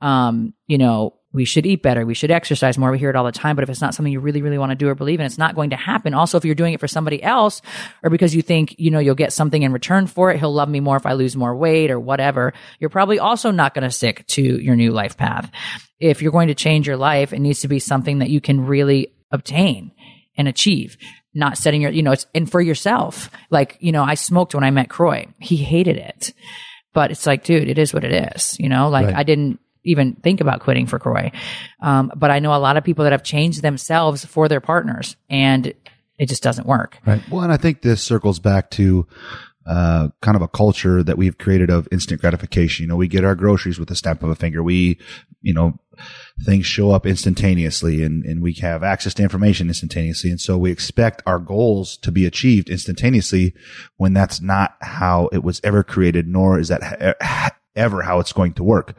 um, you know, we should eat better. We should exercise more. We hear it all the time. But if it's not something you really, really want to do or believe in, it's not going to happen. Also, if you're doing it for somebody else or because you think, you know, you'll get something in return for it, he'll love me more if I lose more weight or whatever, you're probably also not going to stick to your new life path. If you're going to change your life, it needs to be something that you can really obtain and achieve. Not setting your, you know, it's, and for yourself. Like, you know, I smoked when I met Kroy. He hated it. But it's like, dude, it is what it is. You know, like Right. I didn't even think about quitting for Kroy. Um, but I know a lot of people that have changed themselves for their partners and it just doesn't work. Right. Well, and I think this circles back to uh, kind of a culture that we've created of instant gratification. You know, we get our groceries with the snap of a finger. We, you know, things show up instantaneously and, and we have access to information instantaneously. And so we expect our goals to be achieved instantaneously when that's not how it was ever created, nor is that ha- ever how it's going to work.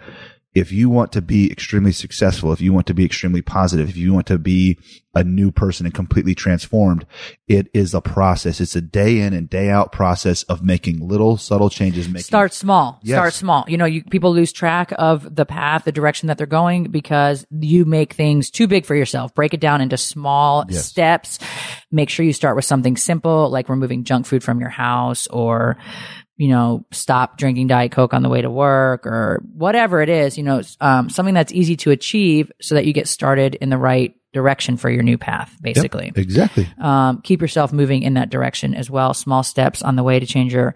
If you want to be extremely successful, if you want to be extremely positive, if you want to be a new person and completely transformed, it is a process. It's a day in and day out process of making little subtle changes. Making Start small. Yes. Start small. You know, you, people lose track of the path, the direction that they're going because you make things too big for yourself. Break it down into small Yes. steps. Make sure you start with something simple, like removing junk food from your house or, you know, stop drinking Diet Coke on the way to work or whatever it is, you know, um, something that's easy to achieve so that you get started in the right direction for your new path, Yep, basically exactly. um, keep yourself moving in that direction as well. Small steps on the way to change your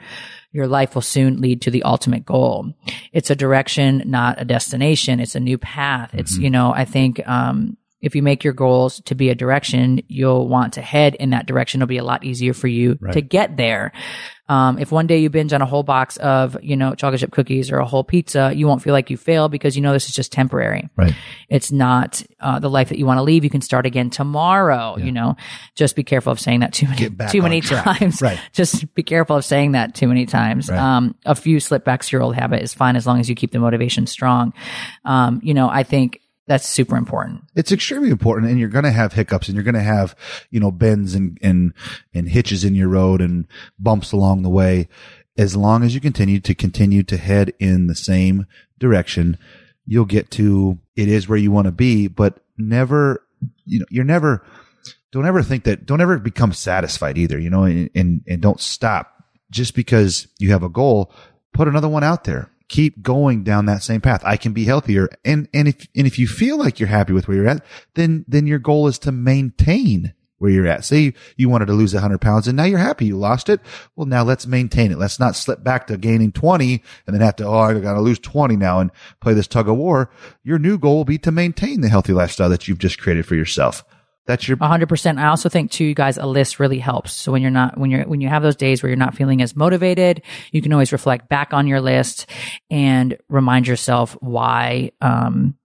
your life will soon lead to the ultimate goal. It's a direction, not a destination. It's a new path. It's Mm-hmm. you know I think um, if you make your goals to be a direction, you'll want to head in that direction. It'll be a lot easier for you to get there. Um, if one day you binge on a whole box of, you know, chocolate chip cookies or a whole pizza, you won't feel like you failed because you know this is just temporary. Right. It's not uh, the life that you want to leave. You can start again tomorrow. You know, just be careful of saying that too many too many track. times. Right. Just be careful of saying that too many times. Right. Um, a few slip backs to your old habit is fine as long as you keep the motivation strong. Um, you know, I think that's super important. It's extremely important and you're going to have hiccups and you're going to have, you know, bends and, and, and hitches in your road and bumps along the way. As long as you continue to continue to head in the same direction, you'll get to it is where you want to be, but never, you know, you're never, don't ever think that, don't ever become satisfied either, you know, and, and, and don't stop just because you have a goal, put another one out there. Keep going down that same path. I can be healthier. And, and if, and if you feel like you're happy with where you're at, then, then your goal is to maintain where you're at. Say you wanted to lose 100 pounds and now you're happy you lost it. Well, now let's maintain it. Let's not slip back to gaining 20 and then have to, oh, I got to lose 20 now and play this tug of war. Your new goal will be to maintain the healthy lifestyle that you've just created for yourself. That's your, hundred percent. I also think too, you guys, a list really helps. So when you're not, when you're, when you have those days where you're not feeling as motivated, you can always reflect back on your list and remind yourself why, um,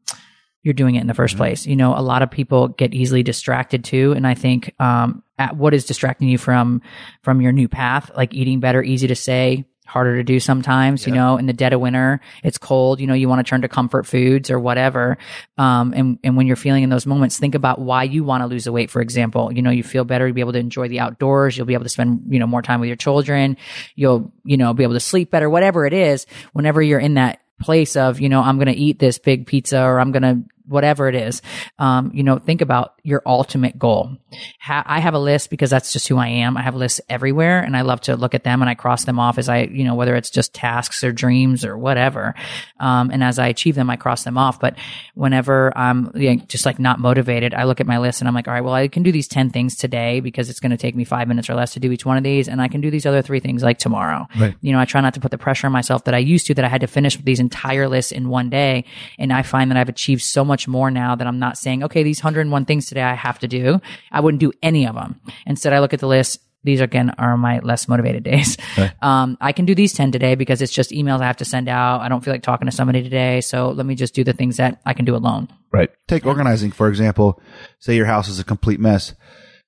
you're doing it in the 1st place. You know, a lot of people get easily distracted too. And I think, um, at what is distracting you from, from your new path, like eating better, easy to say, harder to do sometimes, you know, in the dead of winter, it's cold, you know, you want to turn to comfort foods or whatever. Um, and, and when you're feeling in those moments, think about why you want to lose the weight, for example. You know, you feel better, you'll be able to enjoy the outdoors, you'll be able to spend, you know, more time with your children, you'll, you know, be able to sleep better, whatever it is, whenever you're in that place of, you know, I'm going to eat this big pizza or I'm going to whatever it is, um, you know, think about your ultimate goal. Ha- I have a list because that's just who I am. I have lists everywhere and I love to look at them and I cross them off as I, you know, whether it's just tasks or dreams or whatever. Um, and as I achieve them, I cross them off. But whenever I'm you know, just like not motivated, I look at my list and I'm like, all right, well, I can do these 10 things today because it's going to take me five minutes or less to do each one of these. And I can do these other three things like tomorrow. Right. You know, I try not to put the pressure on myself that I used to, that I had to finish these entire lists in one day. And I find that I've achieved so much more now that I'm not saying, okay, these 101 things today I have to do. I wouldn't do any of them. Instead, I look at the list. These again are my less motivated days. Um, I can do these 10 today because it's just emails I have to send out. I don't feel like talking to somebody today. So let me just do the things that I can do alone. Right. Take organizing, for example. Say your house is a complete mess.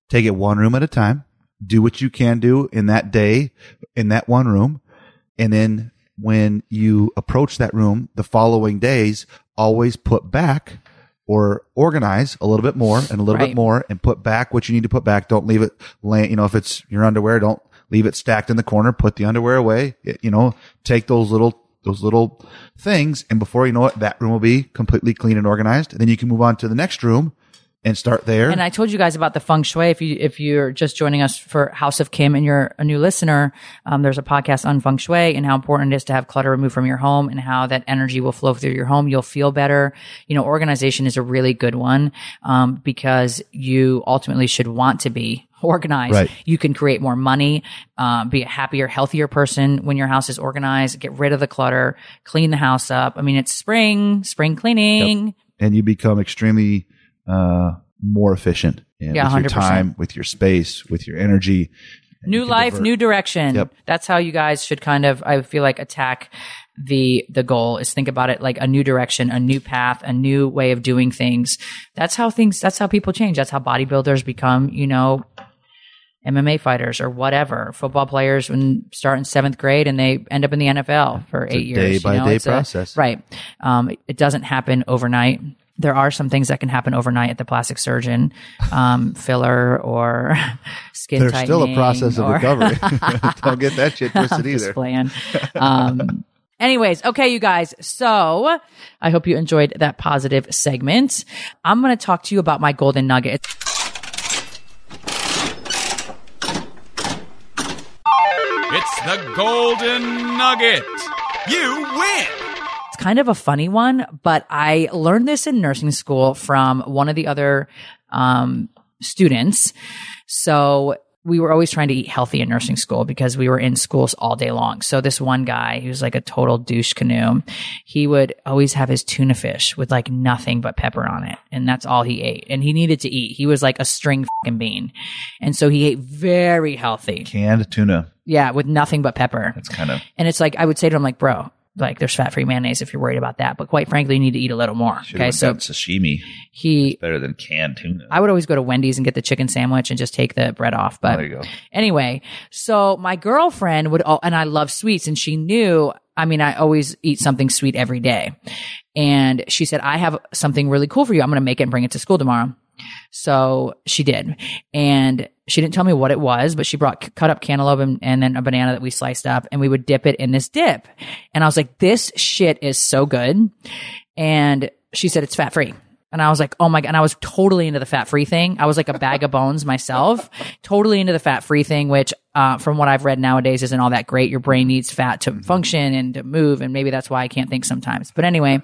Take it one room at a time. Do what you can do in that day, in that one room. And then when you approach that room the following days, always put back or organize a little bit more and a little Right. bit more and put back what you need to put back. Don't leave it laying, you know, if it's your underwear, don't leave it stacked in the corner. Put the underwear away. It- you know, take those little, those little things. And before you know it, that room will be completely clean and organized. And then you can move on to the next room and start there. And I told you guys about the feng shui. If you if you're just joining us for House of Kim and you're a new listener, um, there's a podcast on feng shui and how important it is to have clutter removed from your home and how that energy will flow through your home. You'll feel better. You know, organization is a really good one um, because you ultimately should want to be organized. Right. You can create more money, um, be a happier, healthier person when your house is organized. Get rid of the clutter, clean the house up. I mean, it's spring, spring cleaning. and you become extremely uh, more efficient and Yeah, with your 100%. time, with your space, with your energy. New life, divert. new direction. Yep. That's how you guys should kind of, I feel like, attack the the goal. Is think about it like a new direction, a new path, a new way of doing things. That's how things. That's how people change. That's how bodybuilders become. You know. MMA fighters or whatever, football players when start in seventh grade and they end up in the NFL for a eight years. day you by know? day It's a- process. right. Um, it doesn't happen overnight. There are some things that can happen overnight at the plastic surgeon, um, filler or skin There's still a process of or- recovery. Don't get that shit twisted I'm just either. playing. Um, anyways, okay, you guys. So I hope you enjoyed that positive segment. I'm going to talk to you about my golden nugget. It's the Golden Nugget. You win. It's kind of a funny one, but I learned this in nursing school from one of the other um, students. So we were always trying to eat healthy in nursing school because we were in schools all day long. So this one guy, he was like a total douche canoe. He would always have his tuna fish with like nothing but pepper on it. And that's all he ate. And he needed to eat. He was like a string fucking bean. And so he ate very healthy. Canned tuna. Yeah, with nothing but pepper. That's kind of And it's like I would say to him, like, bro, like there's fat free mayonnaise if you're worried about that. But quite frankly, you need to eat a little more. Okay. So sashimi. he Better than canned tuna. I would always go to Wendy's and get the chicken sandwich and just take the bread off. But there you go. anyway, so my girlfriend would, al- and I love sweets, and she knew. I mean, I always eat something sweet every day, and she said, "I have something really cool for you. I'm going to make it and bring it to school tomorrow." So she did, and she didn't tell me what it was, but she brought cut up cantaloupe and, and then a banana that we sliced up, and we would dip it in this dip. And I was like, "This shit is so good," and she said it's fat free. And I was like, oh my God. And I was totally into the fat free thing. I was like a bag of bones myself, totally into the fat free thing, which, uh, from what I've read nowadays isn't all that great. Your brain needs fat to function and to move. And maybe that's why I can't think sometimes. But anyway,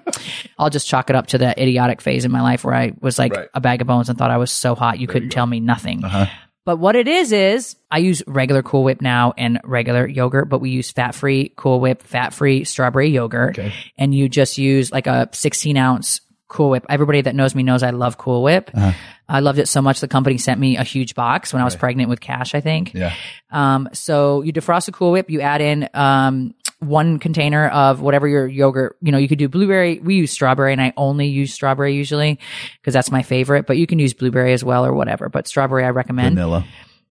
I'll just chalk it up to that idiotic phase in my life where I was like Right. a bag of bones and thought I was so hot you couldn't tell me nothing. But what it is is I use regular Cool Whip now and regular yogurt, but we use fat free Cool Whip, fat free strawberry yogurt. And you just use like a 16 ounce Cool Whip. Everybody that knows me knows I love Cool Whip. I loved it so much the company sent me a huge box when I was pregnant with Kash, I think. Yeah. Um, so you defrost a Cool Whip, you add in um, one container of whatever your yogurt. You know, you could do blueberry. We use strawberry, and I only use strawberry usually because that's my favorite. But you can use blueberry as well or whatever. But strawberry, I recommend. Vanilla.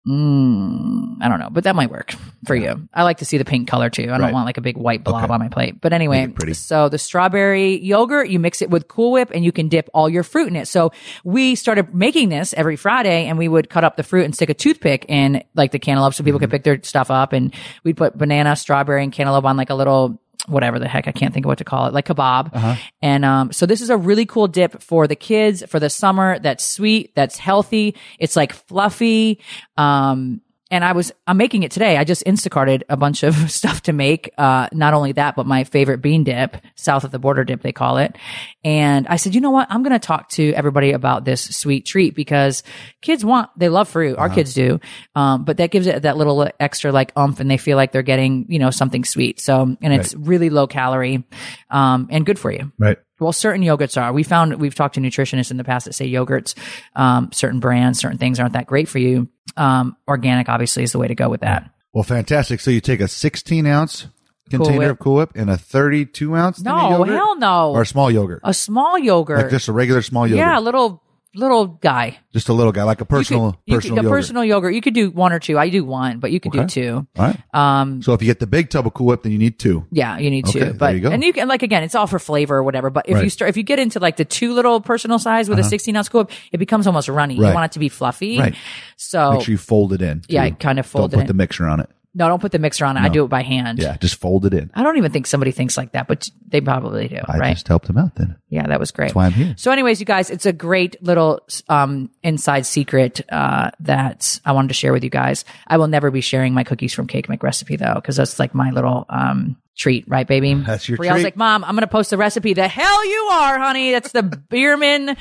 Mm, I don't know, but that might work for you. I like to see the pink color too. I don't Right. want like a big white blob on my plate. But anyway, pretty. so the strawberry yogurt, you mix it with Cool Whip and you can dip all your fruit in it. So we started making this every Friday and we would cut up the fruit and stick a toothpick in like the cantaloupe so people Mm-hmm. could pick their stuff up and we'd put banana, strawberry and cantaloupe on like a little whatever the heck I can't think of what to call it, like kebab. Uh-huh. And um, so this is a really cool dip for the kids for the summer. That's sweet, that's healthy. It's like fluffy. Um, and I was I'm making it today. I just Instacarted a bunch of stuff to make. Uh, not only that, but my favorite bean dip, south of the border dip, they call it. And I said, you know what? I'm going to talk to everybody about this sweet treat because kids want, they love fruit. Our kids do. Um, but that gives it that little extra like umph and they feel like they're getting, you know, something sweet. So, and it's really low calorie, um, and good for you. Right. Well, certain yogurts are. We found we've talked to nutritionists in the past that say yogurts, um, certain brands, certain things aren't that great for you. Um, organic obviously is the way to go with that. Well, fantastic. So you take a 16 ounce container Whip. of Cool Whip and a 32 ounce No, yogurt? hell no. or a small yogurt, A small yogurt. like just a regular small yogurt. yeah, a little little guy. just a little guy, like a You personal could- you personal could, a yogurt. personal yogurt. You could do one or two. I do one, but you could do two. All right. Um, So if you get the big tub of Cool Whip, then you need two. Yeah, you need Okay, there But you go. and you can like again, it's all for flavor or whatever. But if you start if you get into like the two little personal size with a sixteen ounce Cool Whip, it becomes almost runny. Right. You want it to be fluffy. Right. So Make sure you fold it in. Yeah, too. kind of fold it. Don't it put in. the mixture on it. No, don't put the mixer on it. I do it by hand. Yeah, just fold it in. I don't even think somebody thinks like that, but they probably do. I right. just helped him out then. Yeah, that was great. That's why I'm here. So, anyways, you guys, it's a great little um, inside secret uh, that I wanted to share with you guys. I will never be sharing my cookies from Cake Mix recipe though, because that's like my little um, treat, right, baby? That's your Brielle's treat. like, Mom, I'm going to post the recipe. The hell you are, honey. That's the Biermann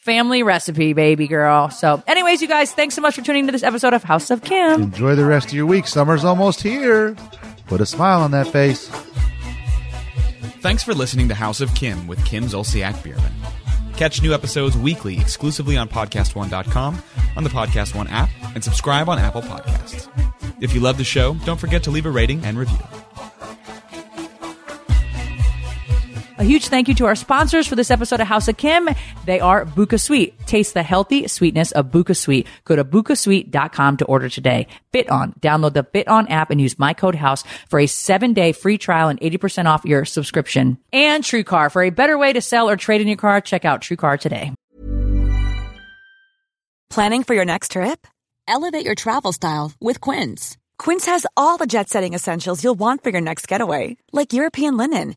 family recipe, baby girl. So, anyways, you guys, thanks so much for tuning into this episode of House of Kim. Enjoy the rest of your week. Summer's almost here. Put a smile on that face. Thanks for listening to House of Kim with Kim Zolciak Biermann. Catch new episodes weekly exclusively on PodcastOne.com, on the Podcast One app, and subscribe on Apple Podcasts. If you love the show, don't forget to leave a rating and review. A huge thank you to our sponsors for this episode of House of Kim. They are BochaSweet. Taste the healthy sweetness of BochaSweet. Go to bochasweet.com to order today. FitOn. Download the FitOn app and use my code HOUSE for a seven day free trial and 80% off your subscription. And TrueCar. For a better way to sell or trade in your car, check out TrueCar today. Planning for your next trip? Elevate your travel style with Quince. Quince has all the jet setting essentials you'll want for your next getaway, like European linen,